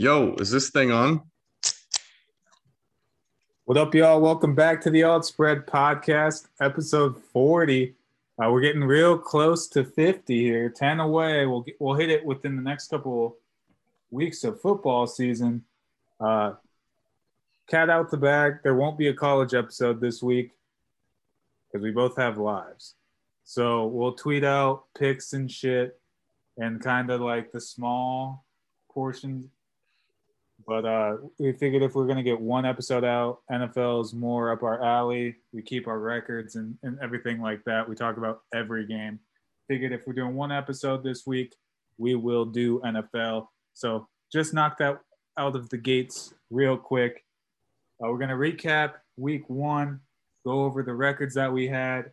Yo, is this thing on? What up, y'all? Welcome back to the Alt Spread Podcast, episode 40. Uh, we're getting real close to 50 here, 10 away. We'll get, we'll hit it within the next couple weeks of football season. Uh, cat out the bag. There won't be a college episode this week because we both have lives. So we'll tweet out picks and shit and kind of like the small portions but uh, we figured if we're going to get one episode out, NFL is more up our alley. We keep our records and, and everything like that. We talk about every game. Figured if we're doing one episode this week, we will do NFL. So just knock that out of the gates real quick. Uh, we're going to recap week one, go over the records that we had,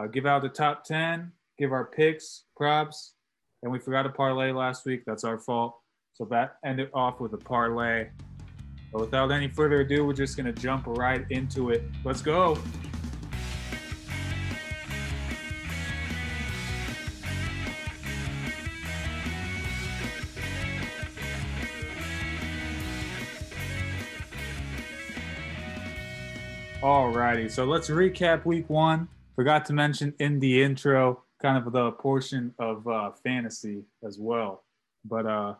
uh, give out the top 10, give our picks, props. And we forgot a parlay last week. That's our fault. So that ended off with a parlay. But without any further ado, we're just going to jump right into it. Let's go. Alrighty, so let's recap week one. Forgot to mention in the intro, kind of the portion of uh, fantasy as well. But uh,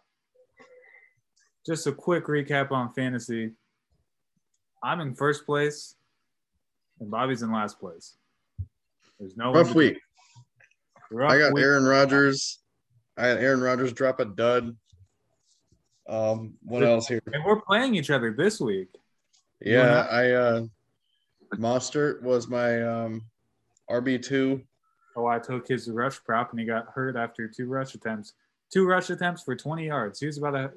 just a quick recap on fantasy. I'm in first place, and Bobby's in last place. There's no rough week. Rough I got week. Aaron Rodgers. I had Aaron Rodgers drop a dud. Um, what else here? And we're playing each other this week. Yeah, I uh Mostert was my um RB two. Oh, I took his rush prop and he got hurt after two rush attempts. Two rush attempts for 20 yards. He was about to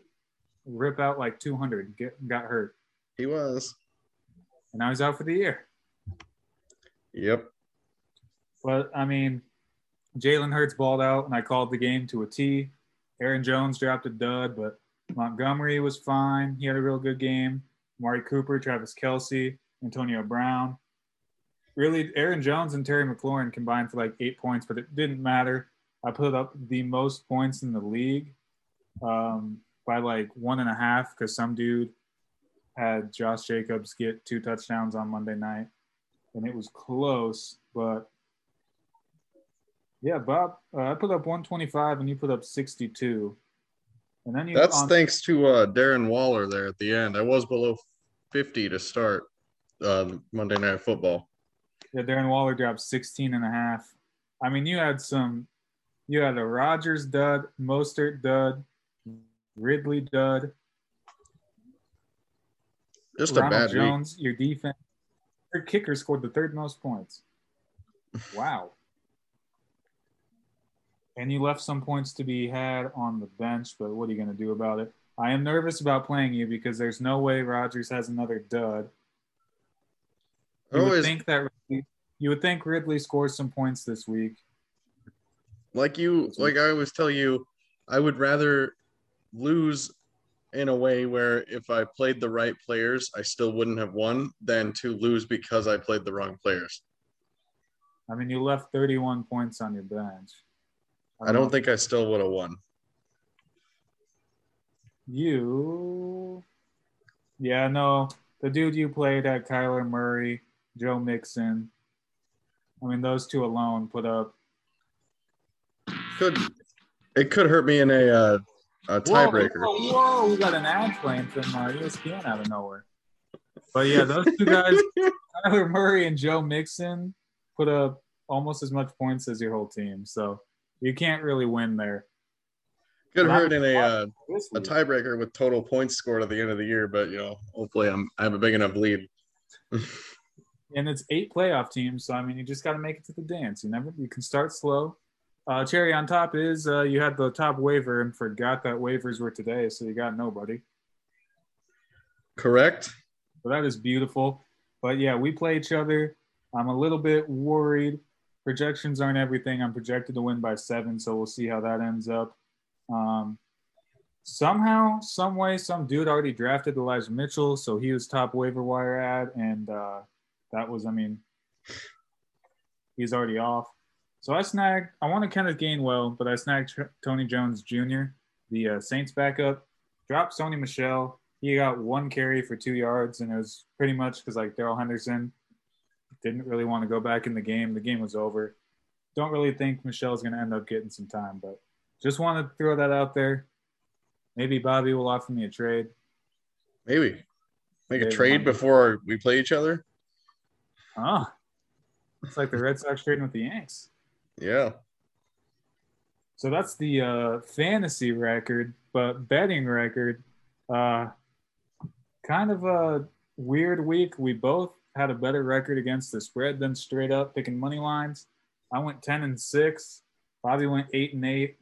rip out like 200, get, got hurt. He was. And now he's out for the year. Yep. But I mean, Jalen Hurts balled out, and I called the game to a T. Aaron Jones dropped a dud, but Montgomery was fine. He had a real good game. Mari Cooper, Travis Kelce, Antonio Brown. Really, Aaron Jones and Terry McLaurin combined for like eight points, but it didn't matter. I put up the most points in the league. Um, by like one and a half because some dude had Josh Jacobs get two touchdowns on Monday night, and it was close. But yeah, Bob, uh, I put up 125 and you put up 62. And then you that's on- thanks to uh, Darren Waller there at the end. I was below 50 to start uh, Monday Night Football. Yeah, Darren Waller dropped 16 and a half. I mean, you had some, you had a Rodgers dud, Mostert dud, Ridley dud. Just Ronald a bad Jones, week. your defense. Your kicker scored the third most points. Wow. and you left some points to be had on the bench, but what are you going to do about it? I am nervous about playing you because there's no way Rodgers has another dud. You would think that you would think Ridley scores some points this week. Like you, like I always tell you, I would rather lose in a way where if I played the right players, I still wouldn't have won than to lose because I played the wrong players. I mean, you left 31 points on your bench. I don't, I don't think I still would have won. You, yeah, no, the dude you played at Kyler Murray, Joe Mixon. I mean, those two alone put up. Could it could hurt me in a uh, a tiebreaker. Whoa, whoa, whoa, we got an ad playing from uh, ESPN out of nowhere. But yeah, those two guys, Kyler Murray and Joe Mixon, put up almost as much points as your whole team. So you can't really win there. Could have hurt in a uh, a tiebreaker with total points scored at the end of the year, but you know, hopefully I'm I have a big enough lead. and it's eight playoff teams, so I mean, you just got to make it to the dance. You never you can start slow, uh, cherry on top is uh, you had the top waiver and forgot that waivers were today, so you got nobody. Correct. So that is beautiful. But yeah, we play each other. I'm a little bit worried. Projections aren't everything. I'm projected to win by seven, so we'll see how that ends up. Um, somehow, some way, some dude already drafted Elijah Mitchell, so he was top waiver wire ad, and uh, that was, I mean, he's already off. So I snagged, I want to kind of gain well, but I snagged Tony Jones Jr., the uh, Saints backup. dropped Sony Michel. He got one carry for two yards, and it was pretty much because like Darrell Henderson didn't really want to go back in the game. The game was over. Don't really think Michel's going to end up getting some time, but just want to throw that out there. Maybe Bobby will offer me a trade. Maybe make a trade before we play each other. Ah, it's like the Red Sox trading with the Yanks. Yeah. So that's the uh, fantasy record, but betting record. Uh, kind of a weird week. We both had a better record against the spread than straight up picking money lines. I went 10 and 6. Bobby went 8 and 8.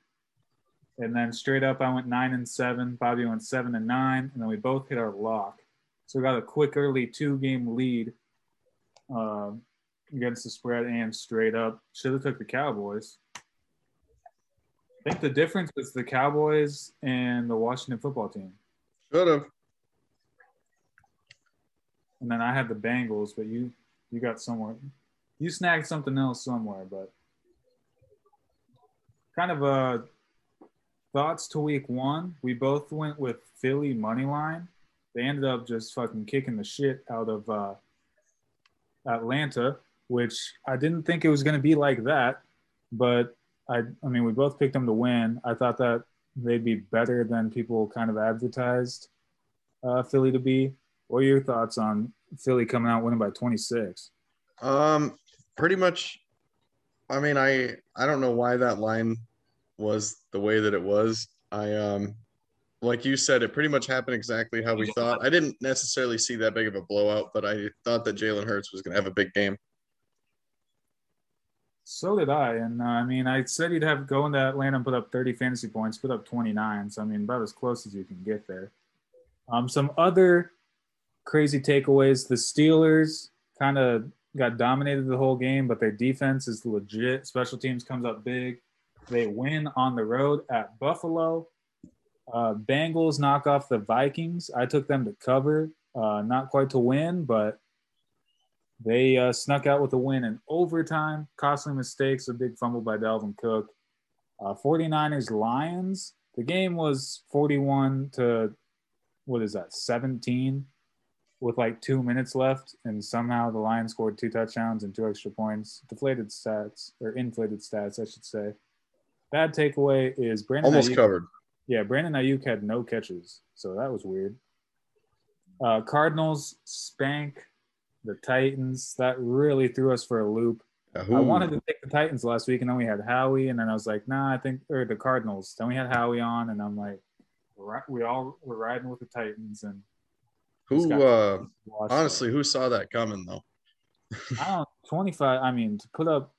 And then straight up, I went 9 and 7. Bobby went 7 and 9. And then we both hit our lock. So we got a quick early two game lead uh, against the spread and straight up. Should have took the Cowboys. I think the difference was the Cowboys and the Washington football team. Should have. And then I had the Bengals, but you you got somewhere. You snagged something else somewhere, but kind of a uh, thoughts to week one. We both went with Philly money line. They ended up just fucking kicking the shit out of uh, Atlanta, which I didn't think it was going to be like that. But I, I mean, we both picked them to win. I thought that they'd be better than people kind of advertised uh, Philly to be. What are your thoughts on Philly coming out winning by 26? Um, pretty much. I mean, I I don't know why that line was the way that it was. I um, like you said, it pretty much happened exactly how we thought. I didn't necessarily see that big of a blowout, but I thought that Jalen Hurts was going to have a big game. So did I, and uh, I mean, I said he'd have go into Atlanta and put up 30 fantasy points, put up 29. So I mean, about as close as you can get there. Um, some other crazy takeaways: the Steelers kind of got dominated the whole game, but their defense is legit. Special teams comes up big. They win on the road at Buffalo. Uh, Bengals knock off the Vikings. I took them to cover, uh, not quite to win, but they uh, snuck out with a win in overtime. Costly mistakes, a big fumble by Dalvin Cook. Uh, 49ers Lions. The game was 41 to, what is that, 17 with like two minutes left. And somehow the Lions scored two touchdowns and two extra points. Deflated stats, or inflated stats, I should say. Bad takeaway is Brandon. Almost Aiyuk, covered. Yeah, Brandon Aiyuk had no catches. So that was weird. Uh, Cardinals spank the Titans. That really threw us for a loop. I wanted to take the Titans last week, and then we had Howie, and then I was like, nah, I think or the Cardinals. Then we had Howie on, and I'm like, we all were riding with the Titans, and who uh honestly, who saw that coming though? I don't 25. I mean, to put up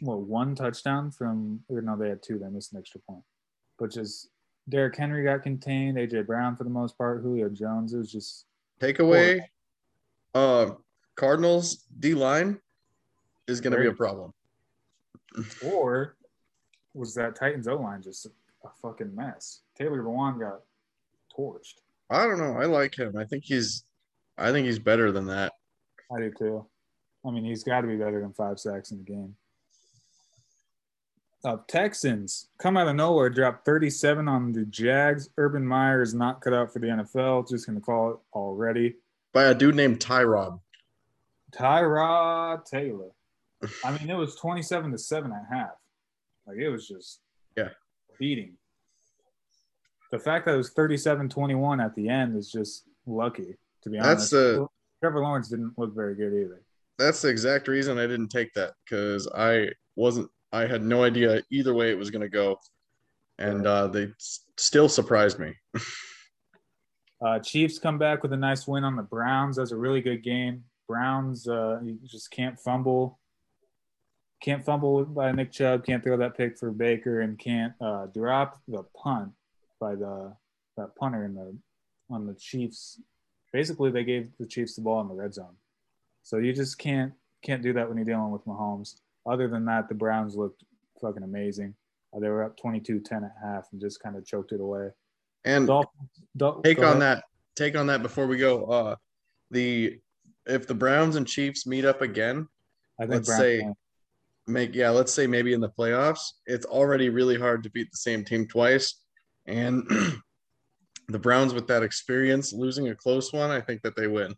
what one touchdown from or no, they had two, they missed an extra point. But just Derrick Henry got contained, AJ Brown for the most part, Julio Jones. It was just takeaway. Uh Cardinals D line is going to be a problem. or was that Titans O line just a fucking mess? Taylor Lewan got torched. I don't know. I like him. I think he's, I think he's better than that. I do too. I mean, he's got to be better than five sacks in the game. Uh, Texans come out of nowhere, drop 37 on the Jags. Urban Meyer is not cut out for the NFL. Just going to call it already. By a dude named Tyrod. Tyrod Taylor. I mean, it was 27 to 7 at half. Like, it was just yeah beating. The fact that it was 37 21 at the end is just lucky, to be honest. That's the. Trevor Lawrence didn't look very good either. That's the exact reason I didn't take that because I wasn't, I had no idea either way it was going to go. And uh, they still surprised me. uh, Chiefs come back with a nice win on the Browns. That's a really good game. Browns, uh, you just can't fumble. Can't fumble by Nick Chubb. Can't throw that pick for Baker, and can't uh, drop the punt by the that punter in the on the Chiefs. Basically, they gave the Chiefs the ball in the red zone, so you just can't can't do that when you're dealing with Mahomes. Other than that, the Browns looked fucking amazing. Uh, they were up 22-10 at half and just kind of choked it away. And Dolphins, Dol- take on that. Take on that before we go. Uh, the if the Browns and Chiefs meet up again, let's Browns say can. make yeah, let's say maybe in the playoffs, it's already really hard to beat the same team twice. And the Browns with that experience losing a close one, I think that they win.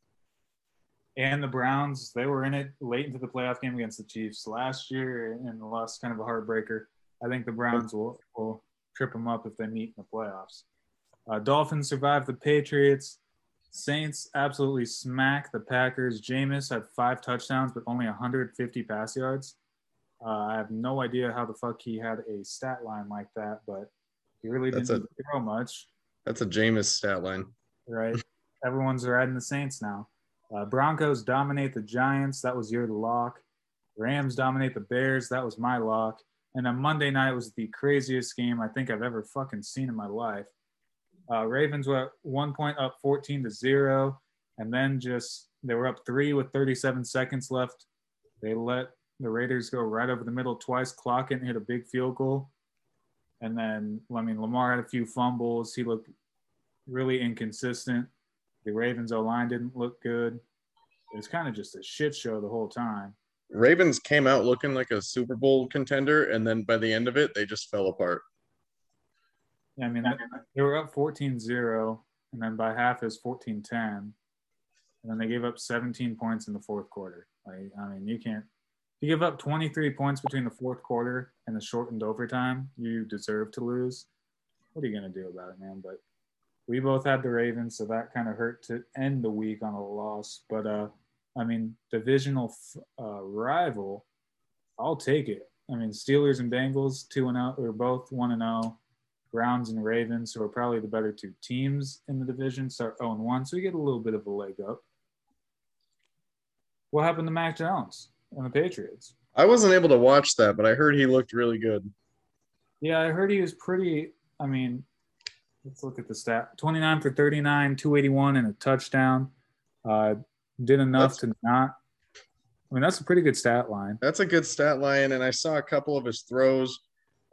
And the Browns, they were in it late into the playoff game against the Chiefs last year and lost kind of a heartbreaker. I think the Browns will, will trip them up if they meet in the playoffs. Uh, Dolphins survived the Patriots. Saints absolutely smack the Packers. Jameis had five touchdowns, but only 150 pass yards. Uh, I have no idea how the fuck he had a stat line like that, but he really didn't a, throw much. That's a Jameis stat line. Right. Everyone's riding the Saints now. Uh, Broncos dominate the Giants. That was your lock. Rams dominate the Bears. That was my lock. And on Monday night was the craziest game I think I've ever fucking seen in my life. Uh, Ravens were one point up 14 to zero, and then just they were up three with 37 seconds left. They let the Raiders go right over the middle twice, clock and hit a big field goal. And then, I mean, Lamar had a few fumbles. He looked really inconsistent. The Ravens O line didn't look good. It was kind of just a shit show the whole time. Ravens came out looking like a Super Bowl contender, and then by the end of it, they just fell apart. Yeah, I mean, they were up 14 0, and then by half was 14 10. And then they gave up 17 points in the fourth quarter. Like, I mean, you can't you give up 23 points between the fourth quarter and the shortened overtime, you deserve to lose. What are you going to do about it, man? But we both had the Ravens, so that kind of hurt to end the week on a loss. But uh, I mean, divisional uh, rival, I'll take it. I mean, Steelers and Bengals, two and out, or both one and zero. Browns and Ravens, who are probably the better two teams in the division, start 0 1, so we get a little bit of a leg up. What happened to Mac Jones? and the Patriots. I wasn't able to watch that, but I heard he looked really good. Yeah, I heard he was pretty. I mean, let's look at the stat 29 for 39, 281, and a touchdown. Uh, did enough that's, to not. I mean, that's a pretty good stat line. That's a good stat line. And I saw a couple of his throws,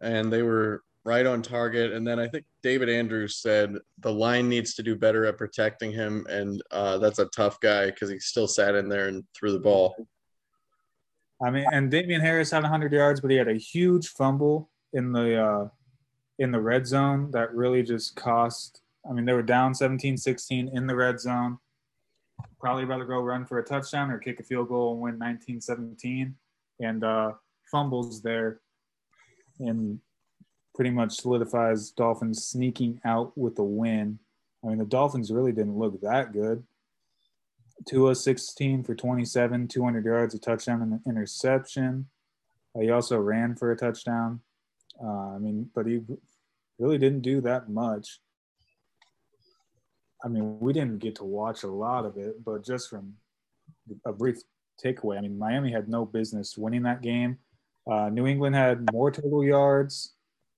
and they were right on target. And then I think David Andrews said the line needs to do better at protecting him. And uh, that's a tough guy because he still sat in there and threw the ball. I mean, and Damien Harris had 100 yards, but he had a huge fumble in the uh, in the red zone that really just cost. I mean, they were down 17-16 in the red zone. Probably about to go run for a touchdown or kick a field goal and win 19-17, and uh, fumbles there, and pretty much solidifies Dolphins sneaking out with a win. I mean, the Dolphins really didn't look that good. Tua 16 for 27, 200 yards, a touchdown and an interception. Uh, he also ran for a touchdown. Uh, I mean, but he really didn't do that much. I mean, we didn't get to watch a lot of it, but just from a brief takeaway, I mean, Miami had no business winning that game. Uh, New England had more total yards.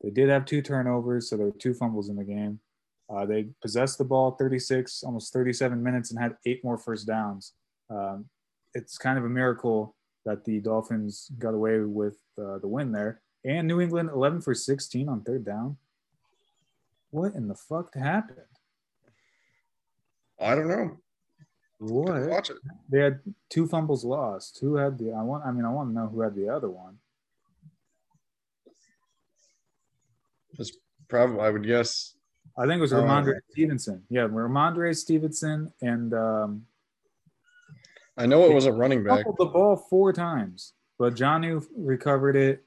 They did have two turnovers, so there were two fumbles in the game. Uh, they possessed the ball 36, almost 37 minutes, and had eight more first downs. Um, it's kind of a miracle that the Dolphins got away with uh, the win there. And New England 11 for 16 on third down. What in the fuck happened? I don't know. What? Watch it. They had two fumbles lost. Who had the? I want. I mean, I want to know who had the other one. It's probably. I would guess I think it was Rhamondre Stevenson. Yeah, Rhamondre Stevenson and um, I know it was a running back. The ball four times, but Jonnu recovered it.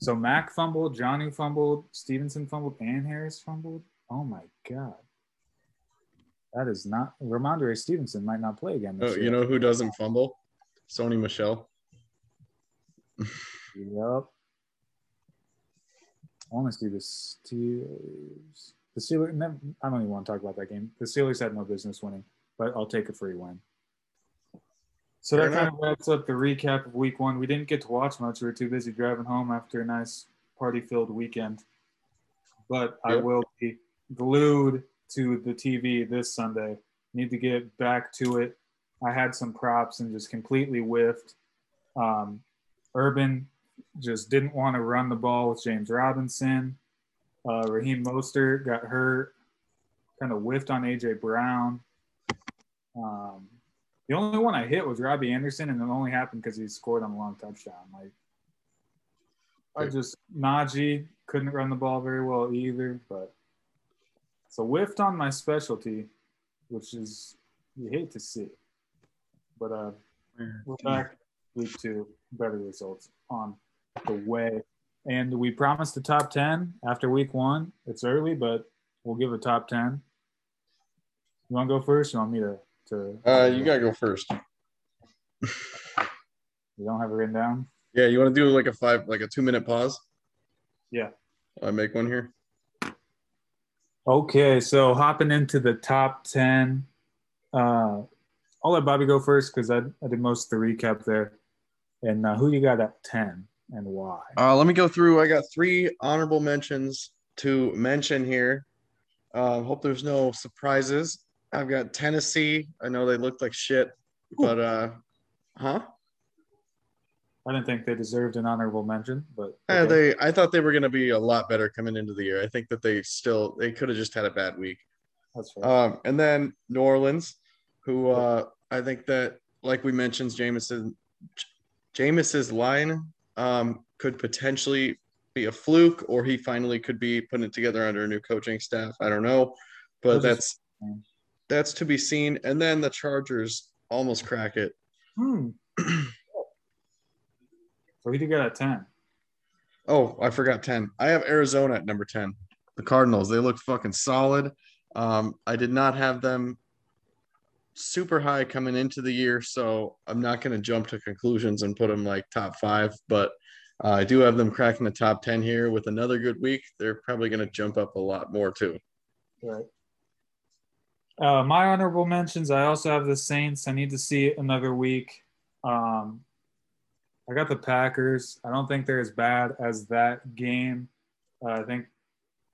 So Mac fumbled, Jonnu fumbled, Stevenson fumbled, and Harris fumbled. Oh my god, that is not Rhamondre Stevenson might not play again. Oh, you know who doesn't fumble? Sony Michel. yep. Honestly, the Steelers. The Steelers. I don't even want to talk about that game. The Steelers had no business winning, but I'll take a free win. So that kind of wraps up the recap of week one. We didn't get to watch much. We were too busy driving home after a nice party filled weekend. But yep. I will be glued to the TV this Sunday. Need to get back to it. I had some props and just completely whiffed. Um, Urban just didn't want to run the ball with James Robinson. Uh, Raheem Mostert got hurt, kind of whiffed on AJ Brown. Um, the only one I hit was Robbie Anderson, and it only happened because he scored on a long touchdown. Like, I just Najee couldn't run the ball very well either, but So whiffed on my specialty, which is you hate to see. But uh, we're back week two, better results on the way. And we promised the top 10 after week one. It's early, but we'll give a top 10. You want to go first? You want me to? to Uh, you gotta go first. You don't have it written down? Yeah, you want to do like a five, like a two minute pause? Yeah. I make one here. Okay, so hopping into the top 10. Uh, I'll let Bobby go first because I, I did most of the recap there. And uh, who you got at 10 and why? Uh, let me go through. I got three honorable mentions to mention here. Uh, hope there's no surprises. I've got Tennessee. I know they looked like shit, but uh, huh? I didn't think they deserved an honorable mention, but Yeah, they. I thought they were going to be a lot better coming into the year. I think that they still they could have just had a bad week. that's fair. Um, and then New Orleans, who uh, I think that, like we mentioned, Jameson, Jameis's line um, could potentially be a fluke, or he finally could be putting it together under a new coaching staff. I don't know, but that's that's to be seen. And then the Chargers almost crack it. Hmm. so do you got at 10? Oh, I forgot 10. I have Arizona at number 10. The Cardinals, they look fucking solid. Um, I did not have them super high coming into the year, so I'm not going to jump to conclusions and put them like top five, but uh, I do have them cracking the top 10 here with another good week. They're probably going to jump up a lot more too. Right. Uh, my honorable mentions. I also have the Saints. I need to see another week. Um, I got the Packers. I don't think they're as bad as that game. Uh, I think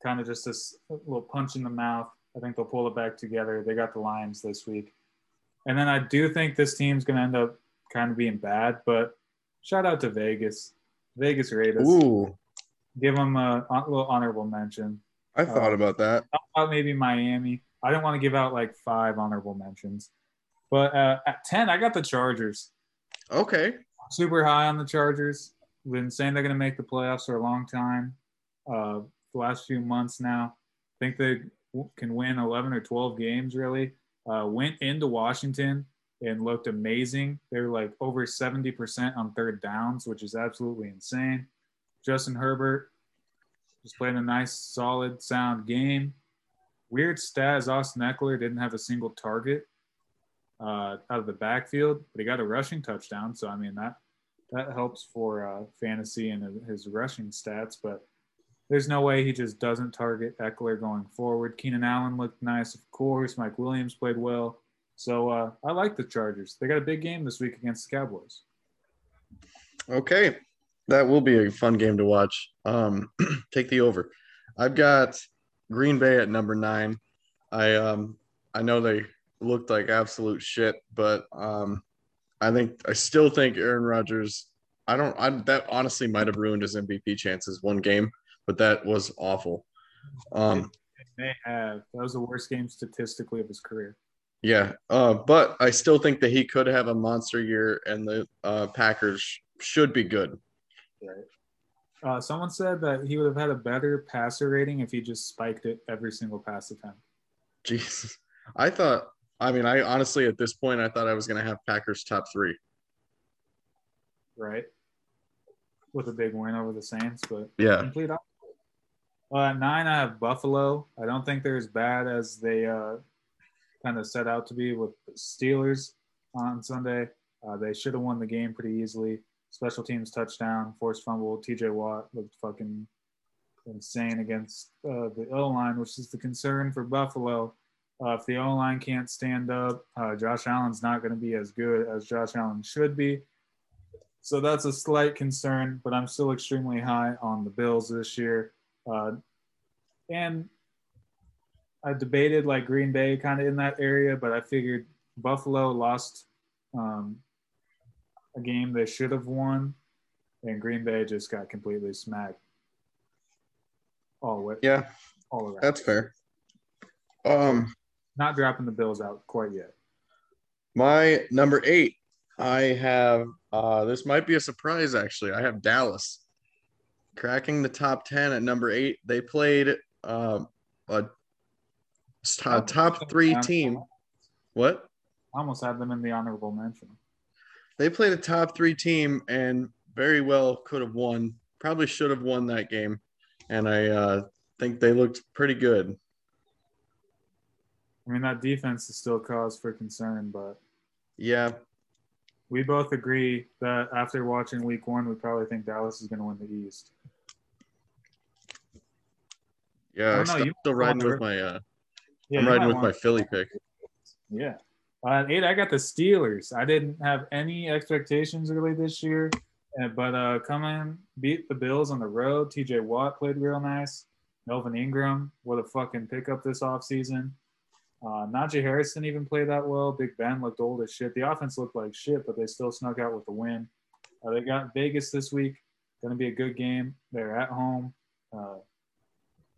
kind of just this little punch in the mouth. I think they'll pull it back together. They got the Lions this week, and then I do think this team's going to end up kind of being bad. But shout out to Vegas. Vegas Raiders. Ooh, Give them a, a little honorable mention. I thought about that. About maybe Miami. I didn't want to give out like five honorable mentions. But uh, at 10, I got the Chargers. Okay. Super high on the Chargers. Been saying they're going to make the playoffs for a long time. Uh, the last few months now. I think they can win 11 or 12 games, really. Uh, went into Washington and looked amazing. They were like over 70% on third downs, which is absolutely insane. Justin Herbert just playing a nice, solid, sound game. Weird stat is Austin Ekeler didn't have a single target uh, out of the backfield, but he got a rushing touchdown. So I mean that that helps for uh, fantasy and his rushing stats. But there's no way he just doesn't target Ekeler going forward. Keenan Allen looked nice, of course. Mike Williams played well. So uh, I like the Chargers. They got a big game this week against the Cowboys. Okay. That will be a fun game to watch. Um, take the over. I've got Green Bay at number nine. I um I know they looked like absolute shit, but um I think I still think Aaron Rodgers. I don't. I that honestly might have ruined his MVP chances one game, but that was awful. Um, They have that was the worst game statistically of his career. yeah, uh, but I still think that he could have a monster year, and the uh, Packers should be good. Right. Uh, someone said that he would have had a better passer rating if he just spiked it every single pass attempt. Jesus. I thought, I mean, I honestly, at this point, I thought I was going to have Packers top three. right? With a big win over the Saints, but Yeah. complete opposite. Uh, at nine, I have Buffalo. I don't think they're as bad as they uh, kind of set out to be with the Steelers on Sunday. Uh, they should have won the game pretty easily. Special teams touchdown, forced fumble. TJ Watt looked fucking insane against uh, the O line, which is the concern for Buffalo. Uh, if the O line can't stand up, uh, Josh Allen's not going to be as good as Josh Allen should be. So that's a slight concern, but I'm still extremely high on the Bills this year. Uh, and I debated like Green Bay kind of in that area, but I figured Buffalo lost um, a game they should have won, and Green Bay just got completely smacked all way, Yeah, all around. that's fair. Um, Not dropping the Bills out quite yet. my number eight, I have, uh, this might be a surprise actually. I have Dallas cracking the top 10 at number eight. They played um, a uh, top three team. What? I almost had them in the honorable mention. They played a top three team and very well could have won. Probably should have won that game, and I uh, think they looked pretty good. I mean, that defense is still cause for concern, but yeah, we both agree that after watching Week One, we probably think Dallas is going to win the East. Yeah, I'm still, still riding with my. Uh, yeah, I'm riding with my Philly pick. Yeah. Uh, eight, I got the Steelers. I didn't have any expectations really this year, uh, but uh, come in, beat the Bills on the road. TJ Watt played real nice. Melvin Ingram, what a fucking pickup this offseason. Uh, Najee Harris didn't even play that well. Big Ben looked old as shit. The offense looked like shit, but they still snuck out with the win. Uh, they got Vegas this week. Going to be a good game. They're at home. Uh,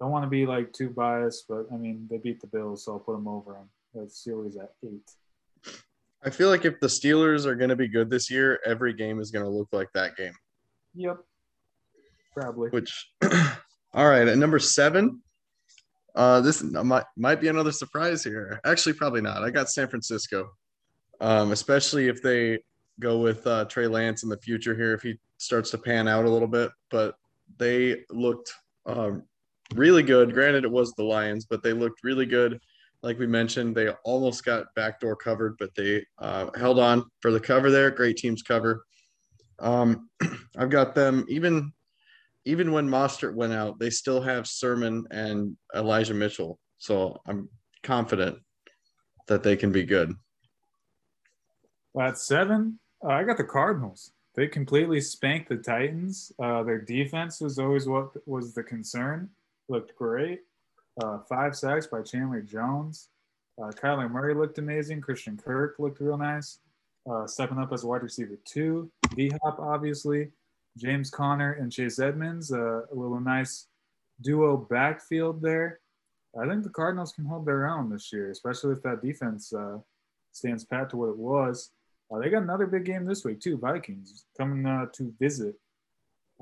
don't want to be like too biased, but I mean they beat the Bills, so I'll put them over them. The Steelers at eight. I feel like if the Steelers are going to be good this year, every game is going to look like that game. Yep. Probably. Which, all right, at number seven, uh, this might might be another surprise here. Actually, probably not. I got San Francisco, um, especially if they go with uh, Trey Lance in the future here if he starts to pan out a little bit. But they looked um, really good. Granted, it was the Lions, but they looked really good. Like we mentioned, they almost got backdoor covered, but they uh, held on for the cover there. Great teams cover. Um, I've got them even even when Mostert went out, they still have Sermon and Elijah Mitchell. So I'm confident that they can be good. At seven, uh, I got the Cardinals. They completely spanked the Titans. Uh, their defense was always what was the concern looked great. Uh, five sacks by Chandler Jones. Uh, Kyler Murray looked amazing. Christian Kirk looked real nice. Uh, stepping up as wide receiver two. D Hop, obviously. James Conner and Chase Edmonds. Uh, a little nice duo backfield there. I think the Cardinals can hold their own this year, especially if that defense uh, stands pat to what it was. Uh, they got another big game this week, too. Vikings coming to visit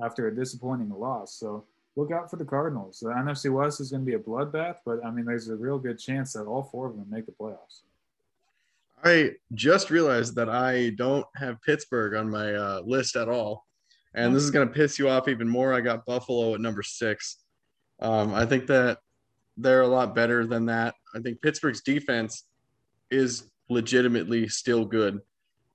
after a disappointing loss. So look out for the Cardinals. The NFC West is going to be a bloodbath, but I mean, there's a real good chance that all four of them make the playoffs. I just realized that I don't have Pittsburgh on my uh, list at all. And this is going to piss you off even more. I got Buffalo at number six. Um, I think that they're a lot better than that. I think Pittsburgh's defense is legitimately still good.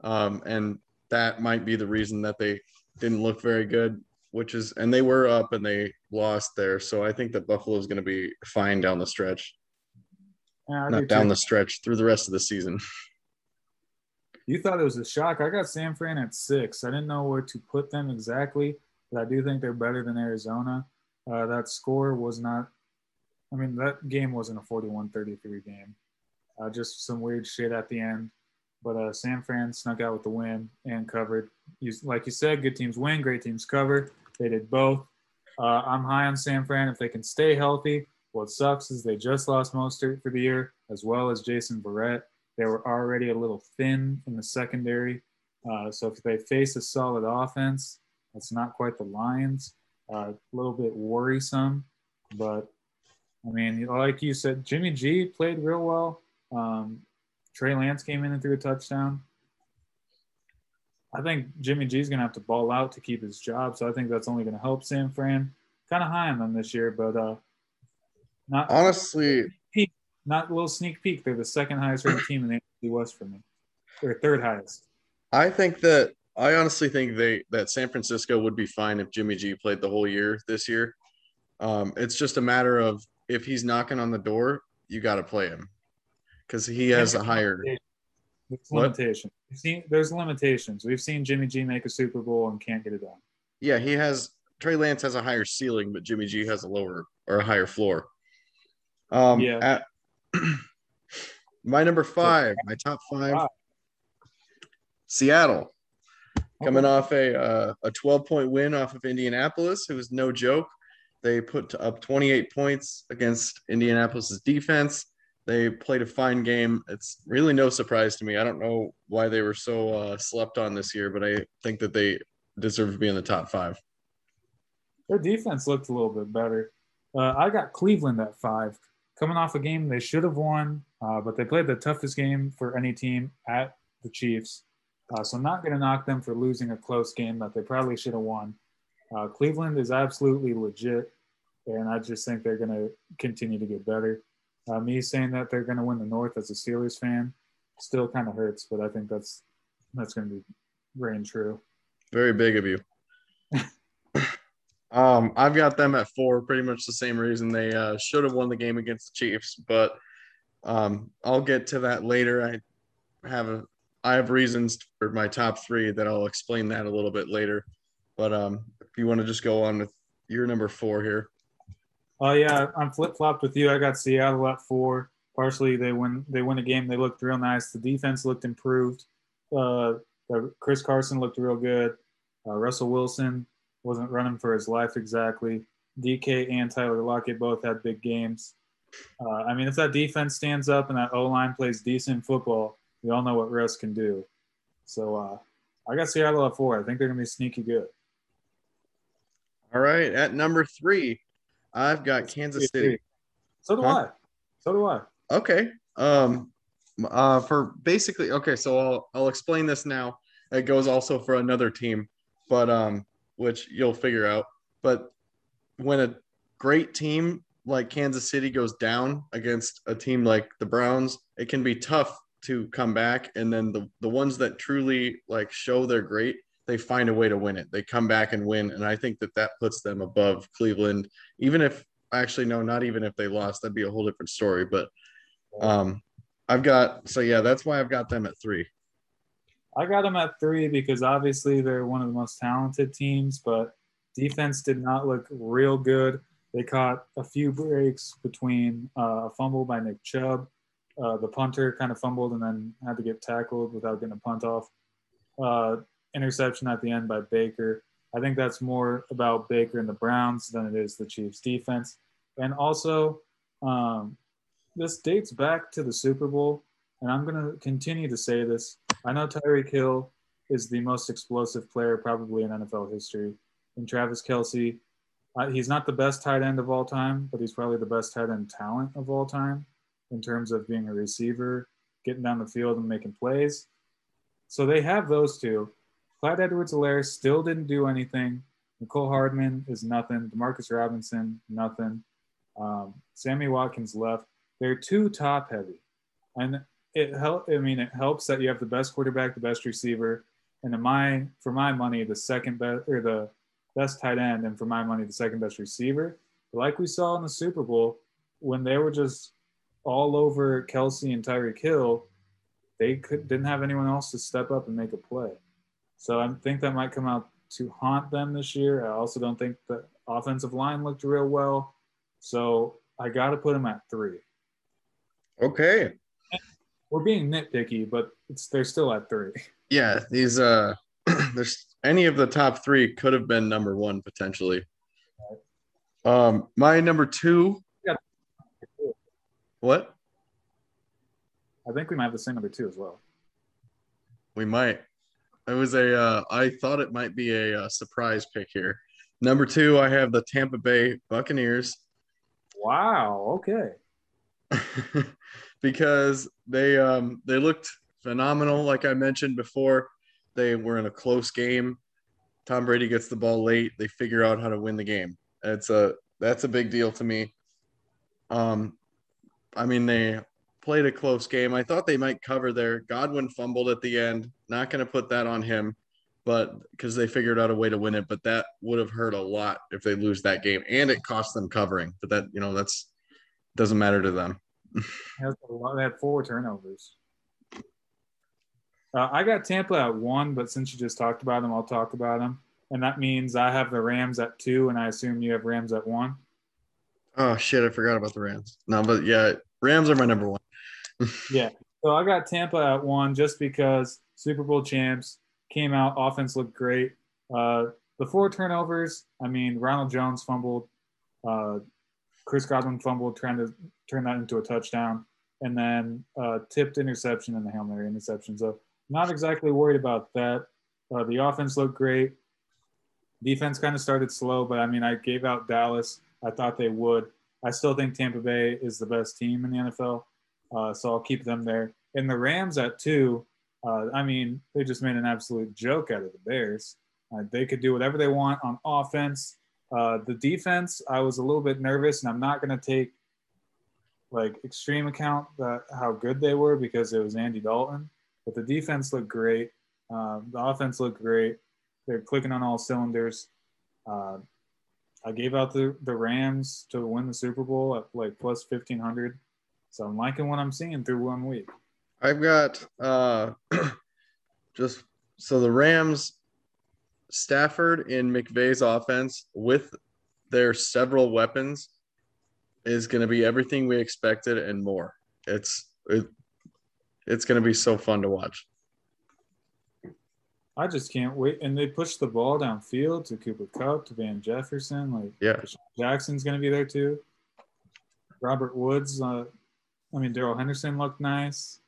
Um, and that might be the reason that they didn't look very good which is and they were up and they lost there. So I think that Buffalo is going to be fine down the stretch. Yeah, Not down too. the stretch through the rest of the season. You thought it was a shock. I got San Fran at six. I didn't know where to put them exactly, but I do think they're better than Arizona. Uh, that score was not, I mean, that game wasn't a 41 33 game. Uh, just some weird shit at the end. But uh, San Fran snuck out with the win and covered. You, like you said, good teams win, great teams cover. They did both. Uh, I'm high on San Fran if they can stay healthy. What sucks is they just lost Mostert for the year, as well as Jason Verrett. They were already a little thin in the secondary. Uh, so if they face a solid offense, it's not quite the Lions. Uh, a little bit worrisome, but I mean, like you said, Jimmy G played real well. Um, Trey Lance came in and threw a touchdown. I think Jimmy G is going to have to ball out to keep his job. So I think that's only going to help San Fran. Kind of high on them this year, but uh, not honestly. Peak, not a little sneak peek. They're the second highest rated team in the NFC West for me. They're third highest. I think that I honestly think they that San Francisco would be fine if Jimmy G played the whole year this year. Um, it's just a matter of if he's knocking on the door, you got to play him because he has a higher. There's limitations. We've seen there's limitations. We've seen Jimmy G make a Super Bowl and can't get it done. Yeah, he has Trey Lance has a higher ceiling, but Jimmy G has a lower or a higher floor. Um, yeah. At, my number five, my top five, Seattle, coming off a uh, a 12 point win off of Indianapolis. It was no joke. They put up 28 points against Indianapolis's defense. They played a fine game. It's really no surprise to me. I don't know why they were so uh, slept on this year, but I think that they deserve to be in the top five. Their defense looked a little bit better. Uh, I got Cleveland at five. coming off a game they should have won, uh, but they played the toughest game for any team at the Chiefs. Uh, so I'm not going to knock them for losing a close game that they probably should have won. Uh, Cleveland is absolutely legit, and I just think they're going to continue to get better. Uh, me saying that they're going to win the North as a Steelers fan still kind of hurts, but I think that's that's going to be reign true. Very big of you. um, I've got them at four, pretty much the same reason they uh, should have won the game against the Chiefs, but um, I'll get to that later. I have a I have reasons for my top three that I'll explain that a little bit later. But um, if you want to just go on with your number four here. Oh yeah, I'm flip flopped with you. I got Seattle at four. Partially, they win. They win a game. They looked real nice. The defense looked improved. Uh, Chris Carson looked real good. Uh, Russell Wilson wasn't running for his life exactly. DK and Tyler Lockett both had big games. Uh, I mean, if that defense stands up and that O line plays decent football, we all know what Russ can do. So uh, I got Seattle at four. I think they're going to be sneaky good. All right. At number three, I've got Kansas City. So do huh? I. So do I. Okay. Um, uh, for basically, okay, so I'll I'll explain this now. It goes also for another team, but um, which you'll figure out. But when a great team like Kansas City goes down against a team like the Browns, it can be tough to come back. And then the the ones that truly like show they're great, they find a way to win it. They come back and win, and I think that that puts them above Cleveland. Even if actually no, not even if they lost, that'd be a whole different story. But um, I've got so yeah, that's why I've got them at three. I got them at three because obviously they're one of the most talented teams, but defense did not look real good. They caught a few breaks between uh, a fumble by Nick Chubb. Uh, the punter kind of fumbled and then had to get tackled without getting a punt off. Uh, interception at the end by Baker. I think that's more about Baker and the Browns than it is the Chiefs defense. And also, um, this dates back to the Super Bowl, and I'm going to continue to say this. I know Tyreek Hill is the most explosive player probably in NFL history. And Travis Kelce, uh, he's not the best tight end of all time, but he's probably the best tight end talent of all time in terms of being a receiver, getting down the field and making plays. So they have those two. Clyde Edwards-Helaire still didn't do anything. Mecole Hardman is nothing. Demarcus Robinson, nothing. Um, Sammy Watkins left. They're too top heavy. And it help I mean it helps that you have the best quarterback, the best receiver, and in my for my money, the second best or the best tight end, and for my money, the second best receiver. But like we saw in the Super Bowl, when they were just all over Kelce and Tyreek Hill, they could, didn't have anyone else to step up and make a play. So I think that might come out to haunt them this year. I also don't think the offensive line looked real well. So I got to put them at three. Okay. We're being nitpicky, but it's they're still at three. Yeah, these uh, there's any of the top three could have been number one potentially. Um, my number two. Yeah. What? I think we might have the same number two as well. We might. It was a. Uh, I thought it might be a, uh, surprise pick here. Number two, I have the Tampa Bay Buccaneers. Wow. Okay. because they um, they looked phenomenal. Like I mentioned before, they were in a close game. Tom Brady gets the ball late. They figure out how to win the game. It's a that's a big deal to me. Um, I mean they played a close game. I thought they might cover there. Godwin fumbled at the end. Not going to put that on him, but because they figured out a way to win it. But that would have hurt a lot if they lose that game, and it cost them covering. But that you know that's doesn't matter to them. they had four turnovers. Uh, I got Tampa at one, but since you just talked about them, I'll talk about them. And that means I have the Rams at two, and I assume you have Rams at one. Oh shit! I forgot about the Rams. No, but yeah, Rams are my number one. Yeah. So I got Tampa at one just because Super Bowl champs came out, offense looked great. Uh, the four turnovers. I mean, Ronald Jones fumbled. Uh, Chris Godwin fumbled, trying to turn that into a touchdown, and then uh, tipped interception and the Hail Mary interception. So not exactly worried about that. Uh, the offense looked great. Defense kind of started slow, but I mean, I gave out Dallas. I thought they would. I still think Tampa Bay is the best team in the NFL, uh, so I'll keep them there. And the Rams at two, uh, I mean, they just made an absolute joke out of the Bears. Uh, they could do whatever they want on offense. Uh, the defense, I was a little bit nervous, and I'm not going to take like extreme account that how good they were because it was Andy Dalton. But the defense looked great. Uh, the offense looked great. They're clicking on all cylinders. Uh, I gave out the, the Rams to win the Super Bowl at like plus 1500. So I'm liking what I'm seeing through one week. I've got uh, just so the Rams, Stafford in McVay's offense with their several weapons is going to be everything we expected and more. It's it, it's going to be so fun to watch. I just can't wait. And they push the ball downfield to Cooper Kupp, to Van Jefferson. Like, yeah, Jackson's going to be there too. Robert Woods. Uh, I mean, Darrell Henderson looked nice.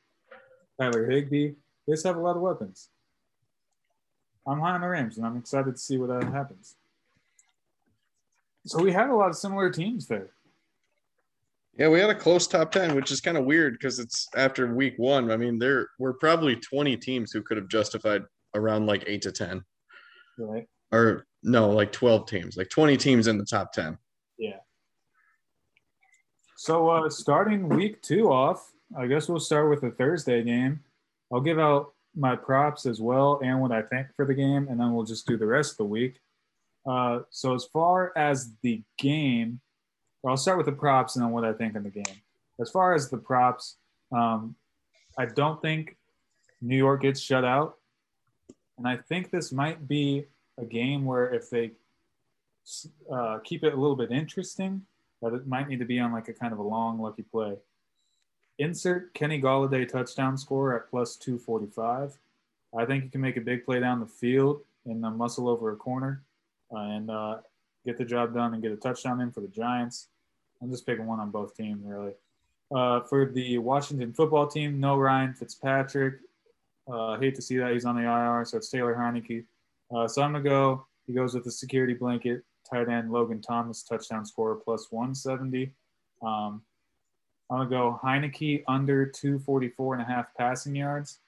Tyler Higbee. They just have a lot of weapons. I'm high on the Rams, and I'm excited to see what that happens. So we had a lot of similar teams there. Yeah, we had a close top 10, which is kind of weird because it's after week one. I mean, there were probably 20 teams who could have justified around like eight to 10. Right. Or no, like 12 teams, like 20 teams in the top 10. Yeah. So uh, starting week two off, I guess we'll start with the Thursday game. I'll give out my props as well and what I think for the game, and then we'll just do the rest of the week. Uh, so as far as the game, I'll start with the props and then what I think in the game. As far as the props, um, I don't think New York gets shut out. And I think this might be a game where if they uh, keep it a little bit interesting, that it might need to be on like a kind of a long lucky play. Insert Kenny Golladay touchdown score at plus 245. I think you can make a big play down the field and uh, muscle over a corner uh, and uh, get the job done and get a touchdown in for the Giants. I'm just picking one on both teams, really. Uh, for the Washington football team, no Ryan Fitzpatrick. Uh, hate to see that he's on the IR, so it's Taylor Heinicke. Uh, so I'm going to go. He goes with the security blanket, tight end Logan Thomas, touchdown scorer plus 170. Um, I'm going to go Heinicke under 244 and a half passing yards.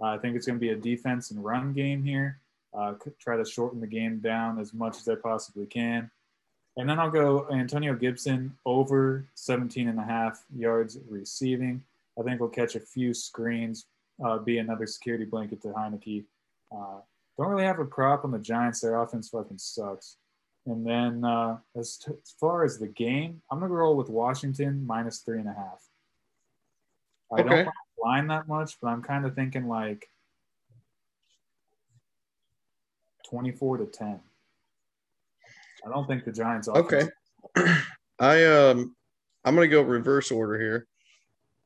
Uh, I think it's going to be a defense and run game here. Uh, try to shorten the game down as much as I possibly can. And then I'll go Antonio Gibson over 17 and a half yards receiving. I think we'll catch a few screens, uh, be another security blanket to Heinicke. Uh, don't really have a prop on the Giants. Their offense fucking sucks. And then uh, as, t- as far as the game, I'm going to roll with Washington minus three and a half. I okay. don't line that much, but I'm kind of thinking like 24 to 10. I don't think the Giants. Okay. I um, I'm gonna go reverse order here.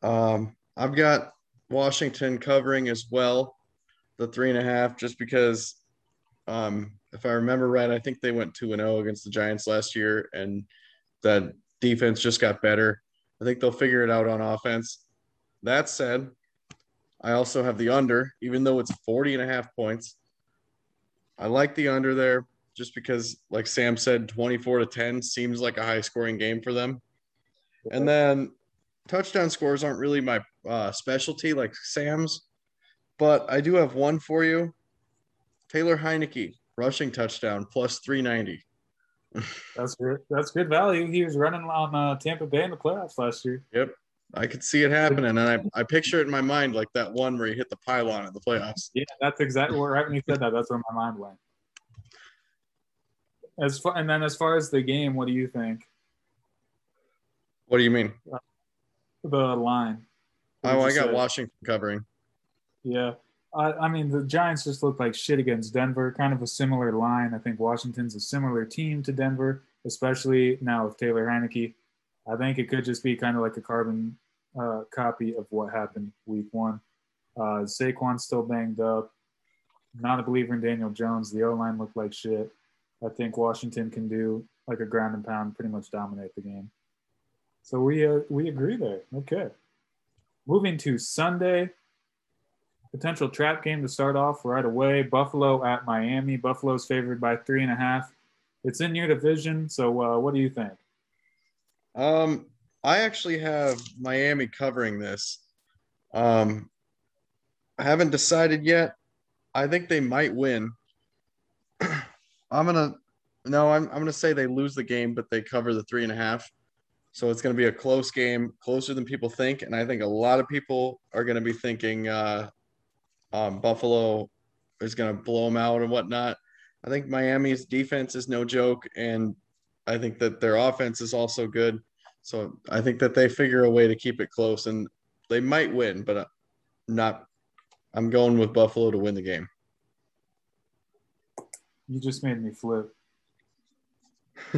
Um, I've got Washington covering as well, the three and a half, just because, um, if I remember right, I think they went two and zero oh against the Giants last year, and that defense just got better. I think they'll figure it out on offense. That said, I also have the under, even though it's 40 and a half points. I like the under there just because, like Sam said, 24 to 10 seems like a high scoring game for them. And then touchdown scores aren't really my uh, specialty like Sam's, but I do have one for you. Taylor Heinicke, rushing touchdown, plus 390. That's good. That's good value. He was running on uh, Tampa Bay in the playoffs last year. Yep. I could see it happening, and I, I picture it in my mind like that one where he hit the pylon in the playoffs. Yeah, that's exactly what right when you said that. That's where my mind went. As far and then as far as the game, what do you think? What do you mean? The line. Oh, I got say? Washington covering. Yeah. I, mean, the Giants just look like shit against Denver. Kind of a similar line. I think Washington's a similar team to Denver, especially now with Taylor Heinicke. I think it could just be kind of like a carbon uh, copy of what happened week one. Uh, Saquon's still banged up. Not a believer in Daniel Jones. The O line looked like shit. I think Washington can do like a ground and pound, pretty much dominate the game. So we uh, we agree there. Okay. Moving to Sunday, potential trap game to start off right away. Buffalo at Miami. Buffalo's favored by three and a half. It's in your division, so uh, what do you think? Um, I actually have Miami covering this. Um, I haven't decided yet. I think they might win. I'm gonna no, I'm I'm gonna say they lose the game, but they cover the three and a half. So it's gonna be a close game, closer than people think, and I think a lot of people are gonna be thinking uh, um, Buffalo is gonna blow them out and whatnot. I think Miami's defense is no joke, and I think that their offense is also good. So I think that they figure a way to keep it close, and they might win, but uh, not. I'm going with Buffalo to win the game. You just made me flip.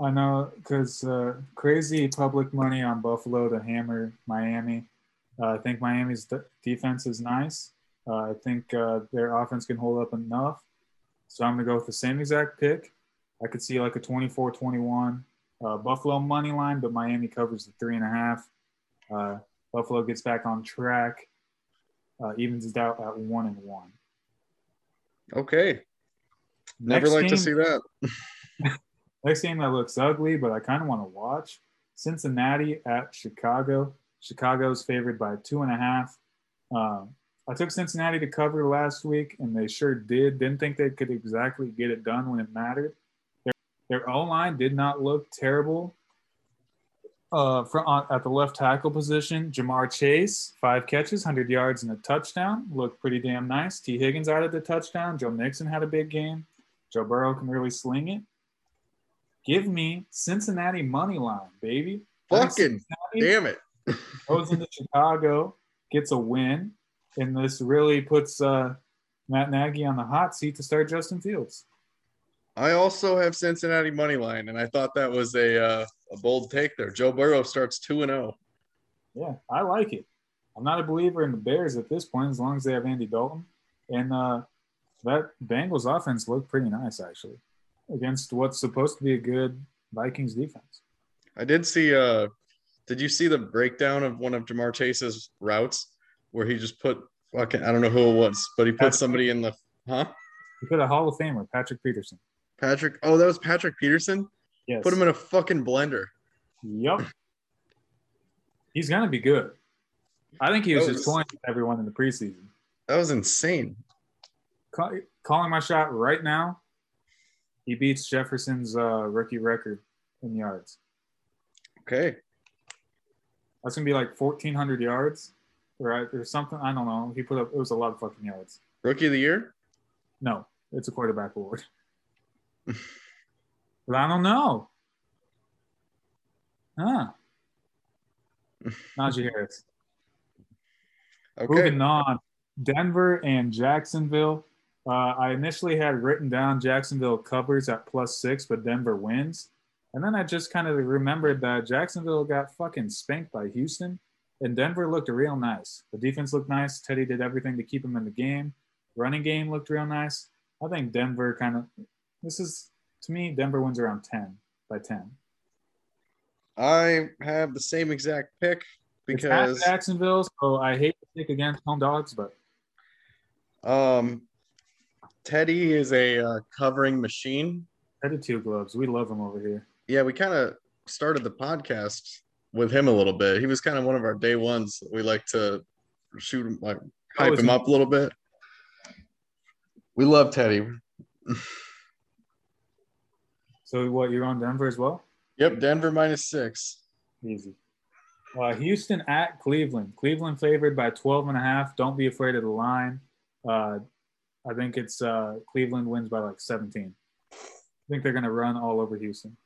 I know because uh, crazy public money on Buffalo to hammer Miami. Uh, I think Miami's de- defense is nice. Uh, I think uh, their offense can hold up enough. So I'm going to go with the same exact pick. I could see like a 24 21 uh, Buffalo money line, but Miami covers the three and a half. Uh, Buffalo gets back on track, evens it out at one and one. Okay. Never like to see that. Next game that looks ugly, but I kind of want to watch Cincinnati at Chicago. Chicago's favored by two and a half. Um, I took Cincinnati to cover last week, and they sure did. Didn't think they could exactly get it done when it mattered. Their, their O line did not look terrible. Uh, from, uh, at the left tackle position, Ja'Marr Chase, five catches, 100 yards, and a touchdown. Looked pretty damn nice. Tee Higgins added the touchdown. Joe Mixon had a big game. Joe Burrow can really sling it. Give me Cincinnati money line, baby. Fucking damn it. goes into Chicago, gets a win, and this really puts uh, Matt Nagy on the hot seat to start Justin Fields. I also have Cincinnati money line, and I thought that was a uh, a bold take there. Joe Burrow starts two and zero. Oh. Yeah, I like it. I'm not a believer in the Bears at this point, as long as they have Andy Dalton, and uh, that Bengals offense looked pretty nice actually against what's supposed to be a good Vikings defense. I did see uh did you see the breakdown of one of Ja'Marr Chase's routes where he just put fucking I don't know who it was, but he put Patrick, somebody in the huh? He put a Hall of Famer, Patrick Peterson. Patrick, oh, that was Patrick Peterson? Yes. Put him in a fucking blender. Yep. He's gonna be good. I think he was, was just toying everyone in the preseason. That was insane. Call, calling my shot right now. He beats Jefferson's uh, rookie record in yards. Okay. That's gonna be like fourteen hundred yards, right? Or something. I don't know. He put up. It was a lot of fucking yards. Rookie of the year? No, it's a quarterback award. but I don't know. Huh? Najee Harris. Okay. Moving on. Denver and Jacksonville. Uh, I initially had written down Jacksonville covers at plus six, but Denver wins. And then I just kind of remembered that Jacksonville got fucking spanked by Houston, and Denver looked real nice. The defense looked nice. Teddy did everything to keep him in the game. Running game looked real nice. I think Denver kind of, this is, to me, Denver wins around 10 by 10. I have the same exact pick because Jacksonville, so I hate to pick against home dogs, but um, Teddy is a uh, covering machine. Teddy Two Gloves. We love him over here. Yeah, we kind of started the podcast with him a little bit. He was kind of one of our day ones. We like to shoot him, like hype him up a little bit. We love Teddy. so what? You're on Denver as well? Yep, Denver minus six. Easy. Uh, Houston at Cleveland. Cleveland favored by 12 and a half. Don't be afraid of the line. Uh, I think it's uh, Cleveland wins by like 17. I think they're going to run all over Houston.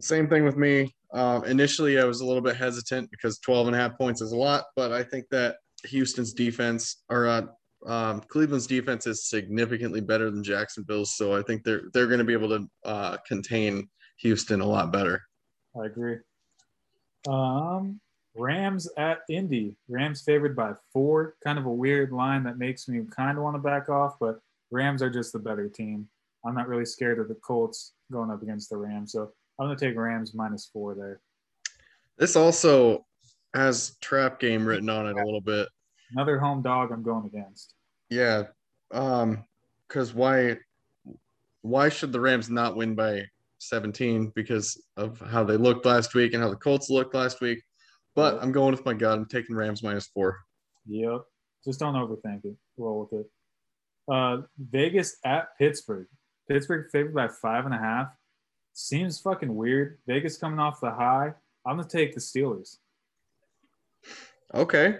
Same thing with me. Uh, initially, I was a little bit hesitant because 12 and a half points is a lot, but I think that Houston's defense or uh, um, Cleveland's defense is significantly better than Jacksonville's. So I think they're they're going to be able to uh, contain Houston a lot better. I agree. Um, Rams at Indy. Rams favored by four. Kind of a weird line that makes me kind of want to back off, but Rams are just the better team. I'm not really scared of the Colts going up against the Rams, so I'm going to take Rams minus four there. This also has trap game written on it a little bit. Another home dog I'm going against. Yeah, um, because why? Why should the Rams not win by 17 because of how they looked last week and how the Colts looked last week. But I'm going with my gut. I'm taking Rams minus four. Yep. Just don't overthink it. Roll with it. Uh, Vegas at Pittsburgh. Pittsburgh favored by five and a half. Seems fucking weird. Vegas coming off the high. I'm gonna take the Steelers. Okay.